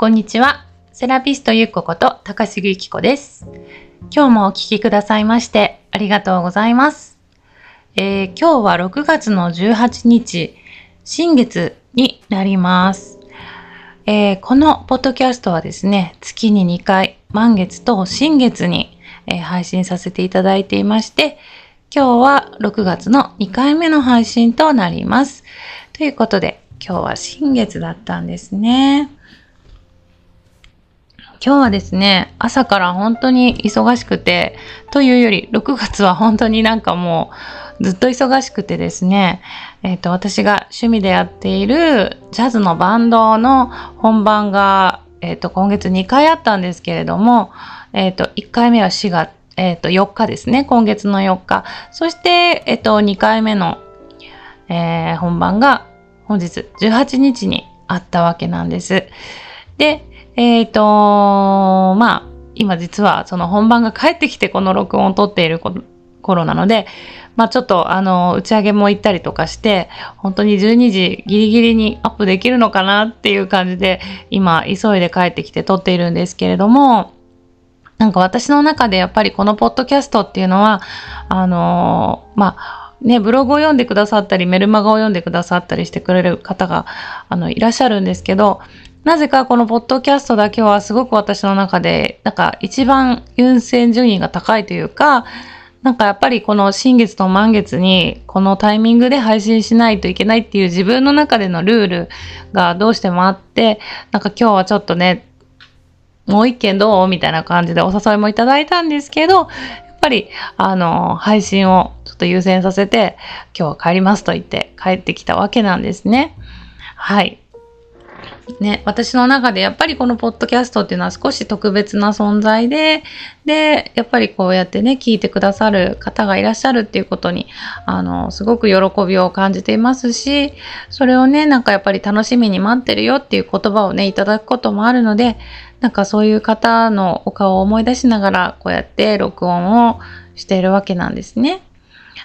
こんにちは。セラピストゆっここと高杉ゆき子です。今日もお聞きくださいましてありがとうございます。えー今日は6月の18日、新月になります。えーこのポッドキャストはですね、月に2回、満月と新月に、えー配信させていただいていまして、今日は6月の2回目の配信となります。ということで、今日は新月だったんですね。今日はですね、朝から本当に忙しくて、というより、6月は本当になんかもうずっと忙しくてですね、えっ、と、私が趣味でやっているジャズのバンドの本番が、えっ、と、今月2回あったんですけれども、えっ、と、1回目は4月、えっ、と、4日ですね、今月の4日。そして、えっ、と、2回目の、えー本番が本日18日にあったわけなんです。で、えっ、と、まあ、今実はその本番が帰ってきてこの録音を撮っている頃なので、まあちょっとあの、打ち上げも行ったりとかして、本当に12時ギリギリにアップできるのかなっていう感じで、今急いで帰ってきて撮っているんですけれども、なんか私の中でやっぱりこのポッドキャストっていうのは、あのまあ、ね、ブログを読んでくださったり、メルマガを読んでくださったりしてくれる方が、あの、いらっしゃるんですけど、なぜかこのポッドキャストだけはすごく私の中で、なんか一番優先順位が高いというか、なんかやっぱりこの新月と満月にこのタイミングで配信しないといけないっていう自分の中でのルールがどうしてもあって、なんか今日はちょっとね、もう一件どうみたいな感じでお誘いもいただいたんですけど、やっぱり、あの、配信をちょっと優先させて、今日は帰りますと言って帰ってきたわけなんですね。はい。ね、私の中でやっぱりこのポッドキャストっていうのは少し特別な存在で、で、やっぱりこうやってね、聞いてくださる方がいらっしゃるっていうことに、あの、すごく喜びを感じていますし、それをね、なんかやっぱり楽しみに待ってるよっていう言葉をね、いただくこともあるので、なんかそういう方のお顔を思い出しながら、こうやって録音をしているわけなんですね。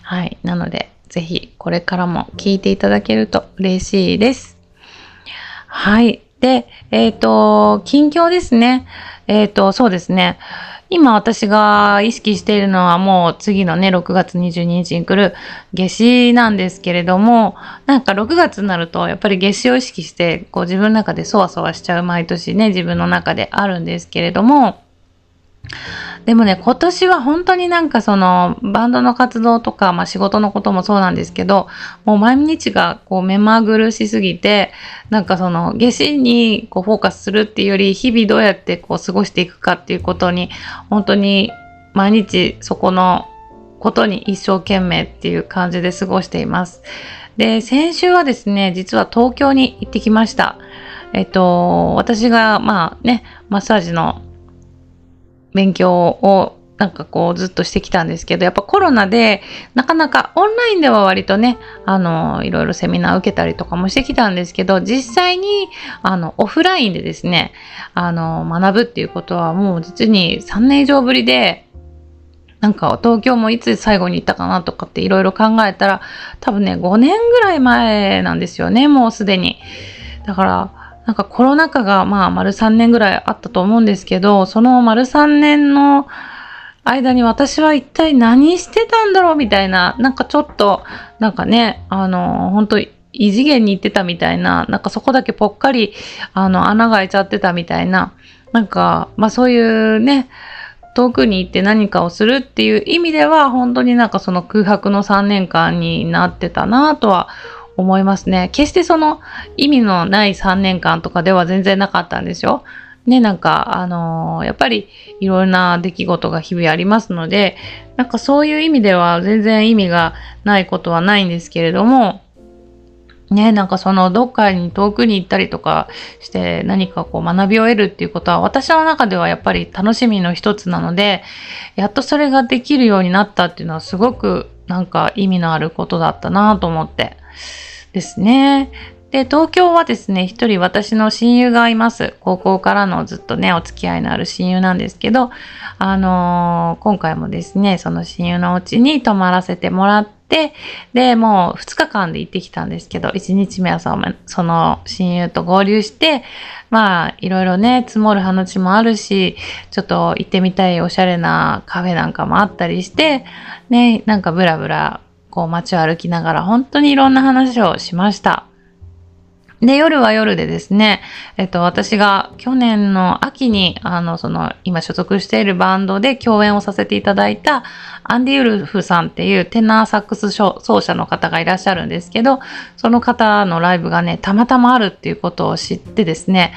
はい。なので、ぜひこれからも聞いていただけると嬉しいです。はい。で、えっ、と、近況ですね。えっ、と、そうですね。今私が意識しているのはもう次のね、6月22日に来る夏至なんですけれども、なんか6月になるとやっぱり夏至を意識して、こう自分の中でそわそわしちゃう毎年ね、自分の中であるんですけれども、でもね、今年は本当になんかそのバンドの活動とか、まあ仕事のこともそうなんですけど、もう毎日がこう目まぐるしすぎて、なんかその夏至にこうフォーカスするっていうより、日々どうやってこう過ごしていくかっていうことに、本当に毎日そこのことに一生懸命っていう感じで過ごしています。で、先週はですね、実は東京に行ってきました。えっと、私がまあね、マッサージの勉強をなんかこうずっとしてきたんですけど、やっぱコロナでなかなかオンラインでは割とね、あの、いろいろセミナー受けたりとかもしてきたんですけど、実際にあの、オフラインでですね、あの、学ぶっていうことはもう実に3年以上ぶりで、なんか東京もいつ最後に行ったかなとかっていろいろ考えたら、多分ね、5年ぐらい前なんですよね、もうすでに。だから、なんかコロナ禍がまあ丸3年ぐらいあったと思うんですけど、その丸3年の間に私は一体何してたんだろうみたいな、なんかちょっと、なんかね、あの、本当異次元に行ってたみたいな、なんかそこだけぽっかり、あの、穴が開いちゃってたみたいな、なんか、まあそういうね、遠くに行って何かをするっていう意味では、本当になんかその空白の3年間になってたなとは思いますね。決してその意味のない3年間とかでは全然なかったんですよ。ね、なんか、あのーやっぱりいろんな出来事が日々ありますので、なんかそういう意味では全然意味がないことはないんですけれども、ね、なんかそのどっかに遠くに行ったりとかして何かこう学びを得るっていうことは私の中ではやっぱり楽しみの一つなので、やっとそれができるようになったっていうのはすごくなんか意味のあることだったなと思ってですね。で、東京はですね、一人私の親友がいます。高校からのずっとね、お付き合いのある親友なんですけど、あのー、今回もですね、その親友のお家に泊まらせてもらって、で、もう2日間で行ってきたんですけど、1日目はその親友と合流して、まあ、いろいろね、積もる話もあるし、ちょっと行ってみたいおしゃれなカフェなんかもあったりして、ね、なんかブラブラ、こう街を歩きながら本当にいろんな話をしました。で、夜は夜でですね、えっと、私が去年の秋に、あの、その、今所属しているバンドで共演をさせていただいた、アンディ・ウルフさんっていうテナーサックス奏者の方がいらっしゃるんですけど、その方のライブがね、たまたまあるっていうことを知ってですね、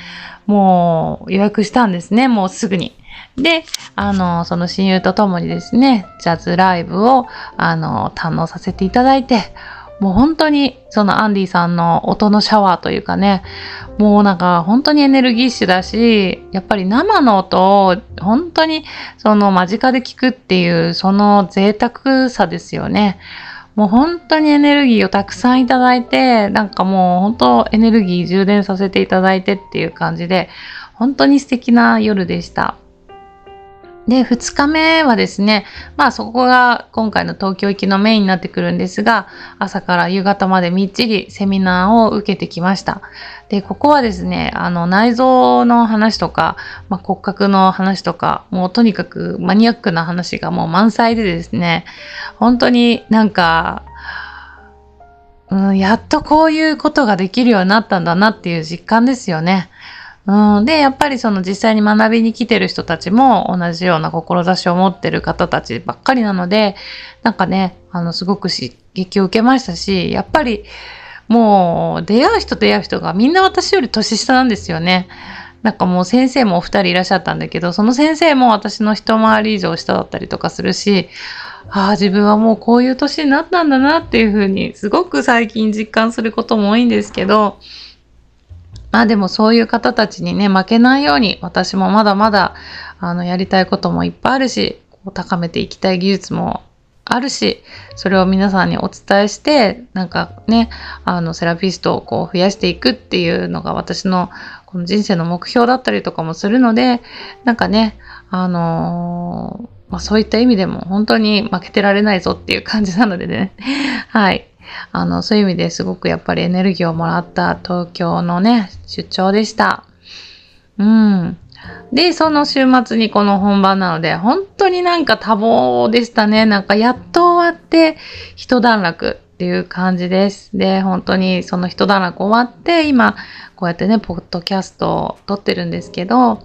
もう予約したんですね、もうすぐに。で、あの、その親友と共にですね、ジャズライブを、あの、堪能させていただいて、もう本当にそのアンディさんの音のシャワーというかね、もうなんか本当にエネルギッシュだし、やっぱり生の音を本当にその間近で聞くっていうその贅沢さですよね。もう本当にエネルギーをたくさんいただいて、なんかもう本当エネルギー充電させていただいてっていう感じで、本当に素敵な夜でした。で、2日目はですね、まあそこが今回の東京行きのメインになってくるんですが、朝から夕方までみっちりセミナーを受けてきました。で、ここはですね、あの内臓の話とか、まあ、骨格の話とか、もうとにかくマニアックな話がもう満載でですね、本当になんか、うん、やっとこういうことができるようになったんだなっていう実感ですよね。うん、で、やっぱりその実際に学びに来てる人たちも同じような志を持ってる方たちばっかりなので、なんかね、あの、すごく刺激を受けましたし、やっぱりもう出会う人出会う人がみんな私より年下なんですよね。なんかもう先生もお二人いらっしゃったんだけど、その先生も私の一回り以上下だったりとかするし、ああ、自分はもうこういう年になったんだなっていうふうに、すごく最近実感することも多いんですけど、まあでもそういう方たちにね、負けないように、私もまだまだ、あの、やりたいこともいっぱいあるし、こう高めていきたい技術もあるし、それを皆さんにお伝えして、なんかね、あの、セラピストをこう増やしていくっていうのが私のこの人生の目標だったりとかもするので、なんかね、あのー、まあ、そういった意味でも本当に負けてられないぞっていう感じなのでね。はい。あの、そういう意味ですごくやっぱりエネルギーをもらった東京のね、出張でした。うん。で、その週末にこの本番なので、本当になんか多忙でしたね。なんかやっと終わって一段落っていう感じです。で、本当にその一段落終わって、今、こうやってね、ポッドキャストを撮ってるんですけど、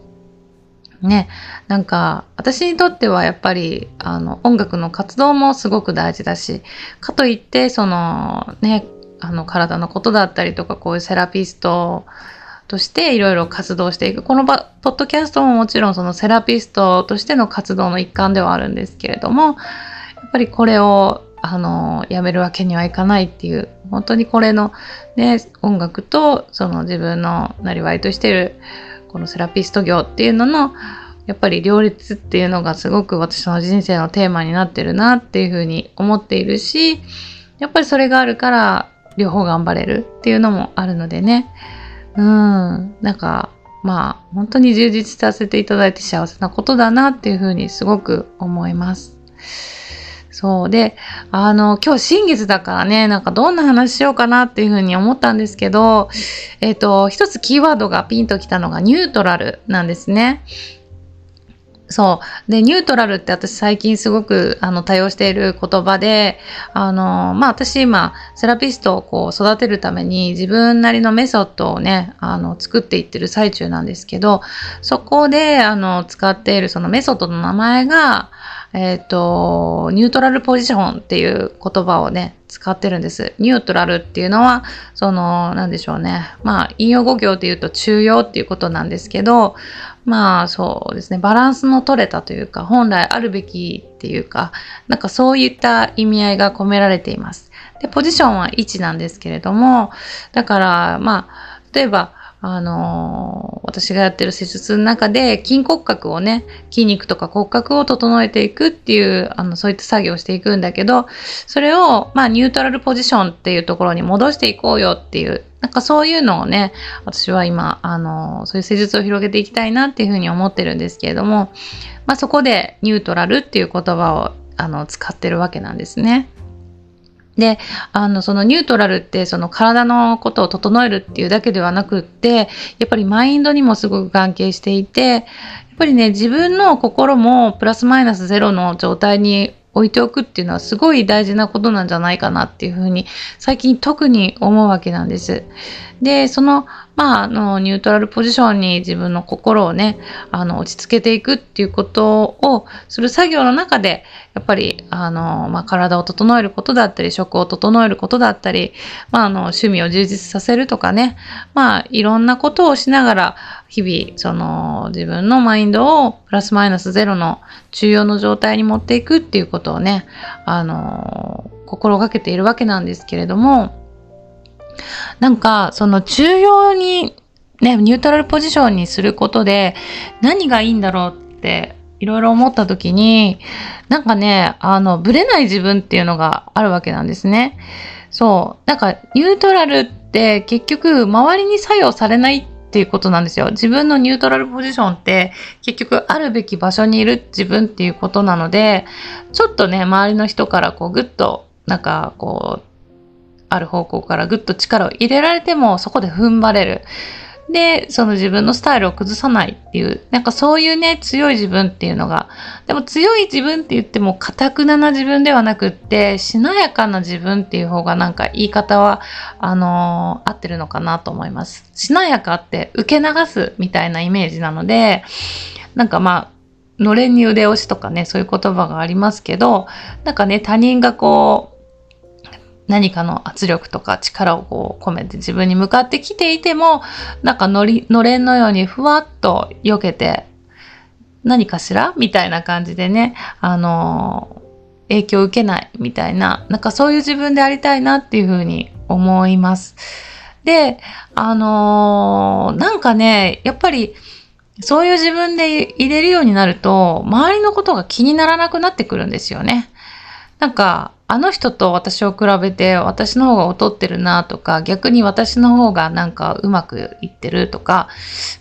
ね、なんか私にとってはやっぱりあの音楽の活動もすごく大事だしかといってそのねあの体のことだったりとかこういうセラピストとしていろいろ活動していくこのポッドキャストももちろんそのセラピストとしての活動の一環ではあるんですけれどもやっぱりこれをあのやめるわけにはいかないっていう本当にこれのね音楽とその自分のなりわいとしているこのセラピスト業っていうののやっぱり両立っていうのがすごく私の人生のテーマになってるなっていうふうに思っているしやっぱりそれがあるから両方頑張れるっていうのもあるのでねうんなんかまあ本当に充実させていただいて幸せなことだなっていうふうにすごく思います。そうで、あの、今日新月だからね、なんかどんな話しようかなっていうふうに思ったんですけど、えっ、ー、と、一つキーワードがピンときたのがニュートラルなんですね。そう。で、ニュートラルって私最近すごくあの多用している言葉で、あの、まあ私今、セラピストをこう育てるために自分なりのメソッドをね、あの、作っていってる最中なんですけど、そこであの、使っているそのメソッドの名前が、えっ、ー、と、ニュートラルポジションっていう言葉をね、使ってるんです。ニュートラルっていうのは、その、なんでしょうね。まあ、引用語行で言うと中庸っていうことなんですけど、まあそうですね、バランスの取れたというか、本来あるべきっていうか、なんかそういった意味合いが込められています。で、ポジションは位置なんですけれども、だから、まあ、例えば、あのー、私がやってる施術の中で筋骨格をね、筋肉とか骨格を整えていくっていう、あの、そういった作業をしていくんだけど、それを、まあ、ニュートラルポジションっていうところに戻していこうよっていう、なんかそういうのをね、私は今、あの、そういう施術を広げていきたいなっていうふうに思ってるんですけれども、まあそこでニュートラルっていう言葉をあの使ってるわけなんですね。で、あの、そのニュートラルってその体のことを整えるっていうだけではなくって、やっぱりマインドにもすごく関係していて、やっぱりね、自分の心もプラスマイナスゼロの状態に置いておくっていうのはすごい大事なことなんじゃないかなっていうふうに最近特に思うわけなんです。で、その、まあ、あの、ニュートラルポジションに自分の心をね、あの、落ち着けていくっていうことをする作業の中で、やっぱり、あの、まあ、体を整えることだったり、食を整えることだったり、まあ、あの、趣味を充実させるとかね、まあ、いろんなことをしながら、日々、その、自分のマインドをプラスマイナスゼロの中央の状態に持っていくっていうことをね、あの、心がけているわけなんですけれども、なんか、その中央に、ね、ニュートラルポジションにすることで何がいいんだろうっていろいろ思った時に、なんかね、あの、ブレない自分っていうのがあるわけなんですね。そう。なんか、ニュートラルって結局、周りに作用されないっていうことなんですよ。自分のニュートラルポジションって結局あるべき場所にいる自分っていうことなので、ちょっとね、周りの人からこうぐっとなんかこうある方向からぐっと力を入れられてもそこで踏ん張れる。で、その自分のスタイルを崩さないっていう、なんかそういうね、強い自分っていうのが、でも強い自分って言っても、かたくなな自分ではなくって、しなやかな自分っていう方がなんか言い方は、あのー、合ってるのかなと思います。しなやかって受け流すみたいなイメージなので、なんかまあ、のれんに腕押しとかね、そういう言葉がありますけど、なんかね、他人がこう、何かの圧力とか力をこう込めて自分に向かってきていても、なんかのり、のれんのようにふわっと避けて、何かしら？みたいな感じでね、あのー、影響を受けないみたいな、なんかそういう自分でありたいなっていうふうに思います。で、あのー、なんかね、やっぱり、そういう自分で入れるようになると、周りのことが気にならなくなってくるんですよね。なんか、あの人と私を比べて私の方が劣ってるなとか、逆に私の方がなんかうまくいってるとか、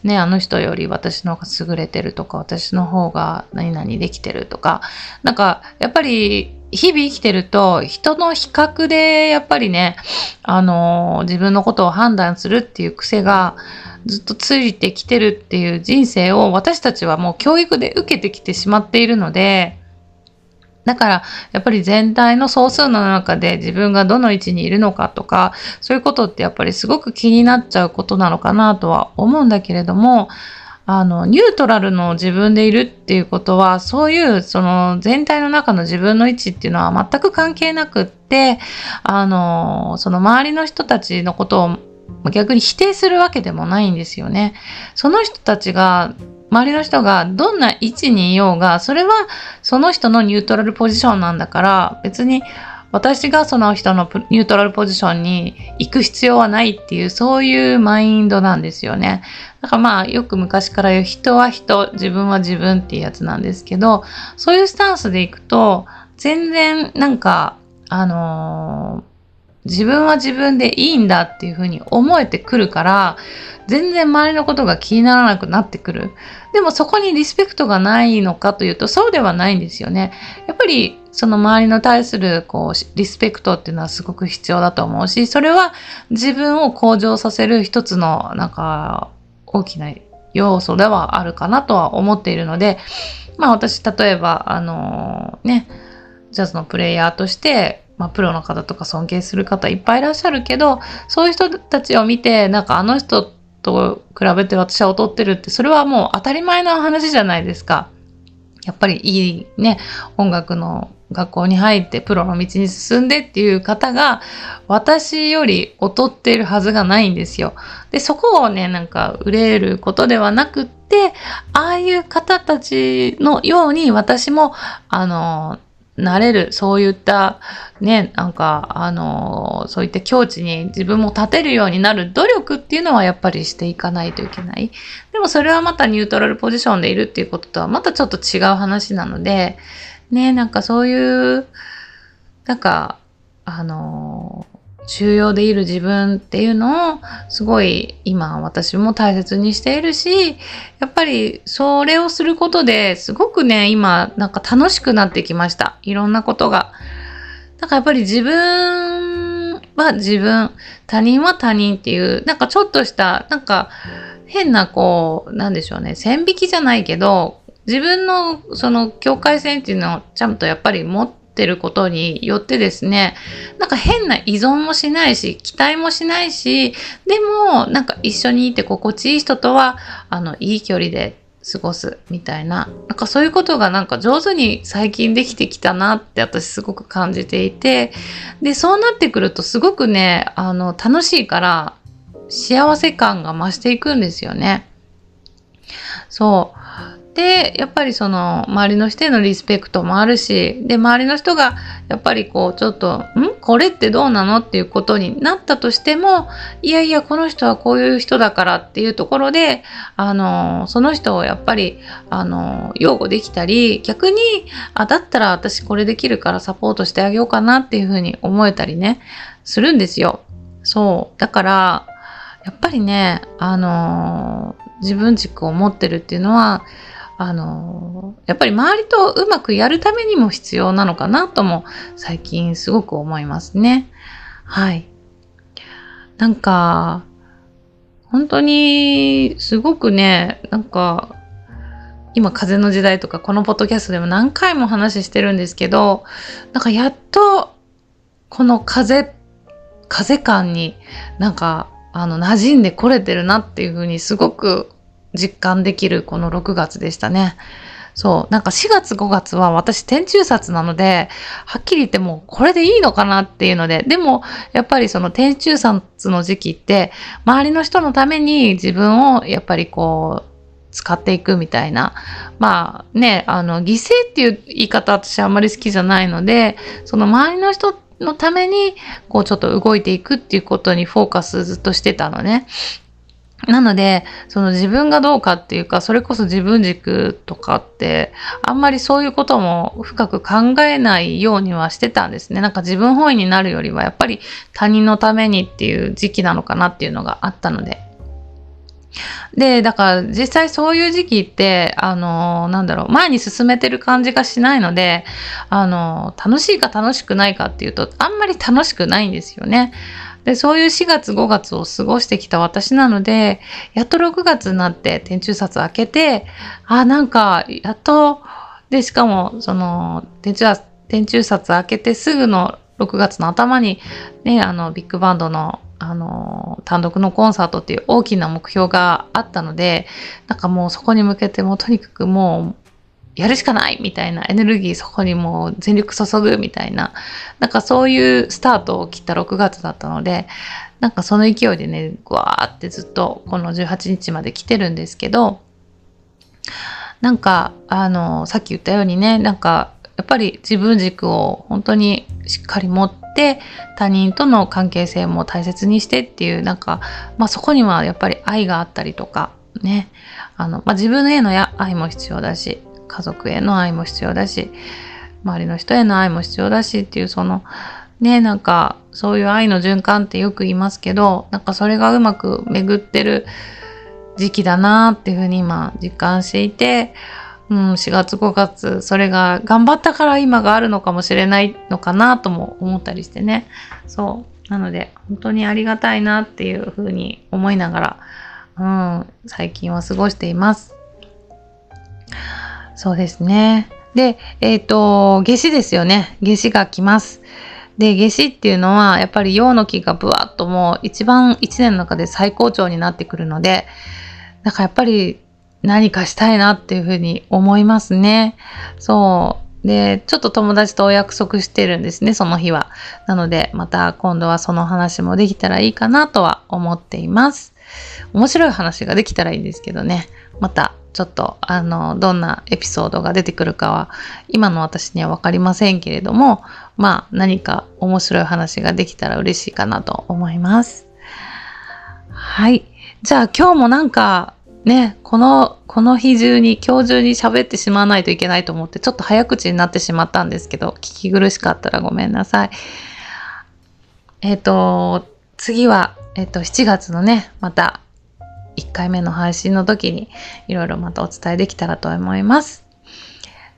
ね、あの人より私の方が優れてるとか、私の方が何々できてるとか、なんか、やっぱり日々生きてると人の比較でやっぱりね、あの自分のことを判断するっていう癖がずっとついてきてるっていう人生を私たちはもう教育で受けてきてしまっているので、だから、やっぱり全体の総数の中で自分がどの位置にいるのかとか、そういうことってやっぱりすごく気になっちゃうことなのかなとは思うんだけれども、あの、ニュートラルの自分でいるっていうことは、そういうその全体の中の自分の位置っていうのは全く関係なくって、あの、その周りの人たちのことを逆に否定するわけでもないんですよね。その人たちが周りの人がどんな位置にいようが、それはその人のニュートラルポジションなんだから、別に私がその人のニュートラルポジションに行く必要はないっていう、そういうマインドなんですよね。だからまあ、よく昔から言う人は人、自分は自分っていうやつなんですけど、そういうスタンスでいくと、全然なんか、あのー自分は自分でいいんだっていうふうに思えてくるから、全然周りのことが気にならなくなってくる。でもそこにリスペクトがないのかというとそうではないんですよね。やっぱりその周りの対するこうリスペクトっていうのはすごく必要だと思うし、それは自分を向上させる一つのなんか大きな要素ではあるかなとは思っているので、まあ私例えばあのね、ジャズのプレイヤーとしてまあ、プロの方とか尊敬する方いっぱいいらっしゃるけど、そういう人たちを見て、なんかあの人と比べて私は劣ってるって、それはもう当たり前の話じゃないですか。やっぱりいいね、音楽の学校に入ってプロの道に進んでっていう方が私より劣ってるはずがないんですよ。で、そこをね、なんか憂えることではなくって、ああいう方たちのように私も、あの、なれる、そういった、ね、なんか、あの、そういった境地に自分も立てるようになる努力っていうのはやっぱりしていかないといけない。でもそれはまたニュートラルポジションでいるっていうこととはまたちょっと違う話なので、ね、なんかそういう、なんか、あの、重要でいる自分っていうのをすごい今私も大切にしているし、やっぱりそれをすることですごくね、今なんか楽しくなってきました。いろんなことが。だかやっぱり自分は自分、他人は他人っていう、なんかちょっとした、なんか変なこう、なんでしょうね、線引きじゃないけど、自分のその境界線っていうのをちゃんとやっぱり持ってってることによってですね、なんか変な依存もしないし、期待もしないし、でもなんか一緒にいて心地いい人とは、あの、いい距離で過ごすみたいな、なんかそういうことがなんか上手に最近できてきたなって私すごく感じていて、で、そうなってくるとすごくね、あの、楽しいから幸せ感が増していくんですよね。そう。で、やっぱりその周りの人へのリスペクトもあるし、で、周りの人がやっぱりこうちょっと、ん？これってどうなの？っていうことになったとしても、いやいや、この人はこういう人だからっていうところで、あの、その人をやっぱり、あの、擁護できたり、逆に、あ、だったら私これできるからサポートしてあげようかなっていうふうに思えたりね、するんですよ。そう。だから、やっぱりね、あの、自分軸を持ってるっていうのは、あのやっぱり周りとうまくやるためにも必要なのかなとも最近すごく思いますね。はい。なんか、本当にすごくね、なんか、今風の時代とかこのポッドキャストでも何回も話してるんですけど、なんかやっとこの風、風感になんかあの馴染んでこれてるなっていうふうにすごく実感できるこの6月でしたね。そう。なんか4月5月は私天中札なので、はっきり言ってもうこれでいいのかなっていうので、でもやっぱりその天中札の時期って周りの人のために自分をやっぱりこう使っていくみたいな。まあね、あの犠牲っていう言い方私あんまり好きじゃないので、その周りの人のためにこうちょっと動いていくっていうことにフォーカスずっとしてたのね。なので、その自分がどうかっていうか、それこそ自分軸とかって、あんまりそういうことも深く考えないようにはしてたんですね。なんか自分本位になるよりは、やっぱり他人のためにっていう時期なのかなっていうのがあったので。で、だから実際そういう時期って、あの、なんだろう、前に進めてる感じがしないので、あの、楽しいか楽しくないかっていうと、あんまり楽しくないんですよね。で、そういう4月5月を過ごしてきた私なので、やっと6月になって天中札開けて、あ、なんか、やっと、で、しかも、その、天中札、天中札開けてすぐの6月の頭に、ね、あの、ビッグバンドの、あの、単独のコンサートっていう大きな目標があったので、なんかもうそこに向けてもうとにかくもうやるしかないみたいなエネルギーそこにもう全力注ぐみたいな、なんかそういうスタートを切った6月だったので、なんかその勢いでね、ぐわーってずっとこの18日まで来てるんですけど、なんか、あの、さっき言ったようにね、なんか、やっぱり自分軸を本当にしっかり持って他人との関係性も大切にしてっていうなんか、まあ、そこにはやっぱり愛があったりとかねあの、まあ、自分への愛も必要だし家族への愛も必要だし周りの人への愛も必要だしっていうそのねなんかそういう愛の循環ってよく言いますけどなんかそれがうまく巡ってる時期だなっていうふうに今実感していて、うん、4月5月それが頑張ったから今があるのかもしれないのかなとも思ったりしてねそうなので本当にありがたいなっていうふうに思いながら、うん、最近は過ごしています。そうですね。で、えっ、ー、と、夏至ですよね。夏至が来ます。で、夏至っていうのは、やっぱり陽の木がブワッともう一番一年の中で最高潮になってくるので、だからやっぱり何かしたいなっていうふうに思いますね。そう。で、ちょっと友達とお約束してるんですね、その日は。なので、また今度はその話もできたらいいかなとは思っています。面白い話ができたらいいんですけどね。またちょっとあのどんなエピソードが出てくるかは今の私には分かりませんけれどもまあ何か面白い話ができたら嬉しいかなと思います。はい。じゃあ今日もなんかね、この、この日中に、今日中に喋ってしまわないといけないと思って、ちょっと早口になってしまったんですけど、聞き苦しかったらごめんなさい。えっ、と、次は、えっ、と、7月のね、また1回目の配信の時にいろいろまたお伝えできたらと思います。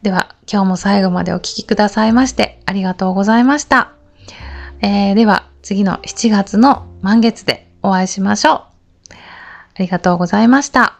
では、今日も最後までお聴きくださいましてありがとうございました。えー、では、次の7月の満月でお会いしましょう。ありがとうございました。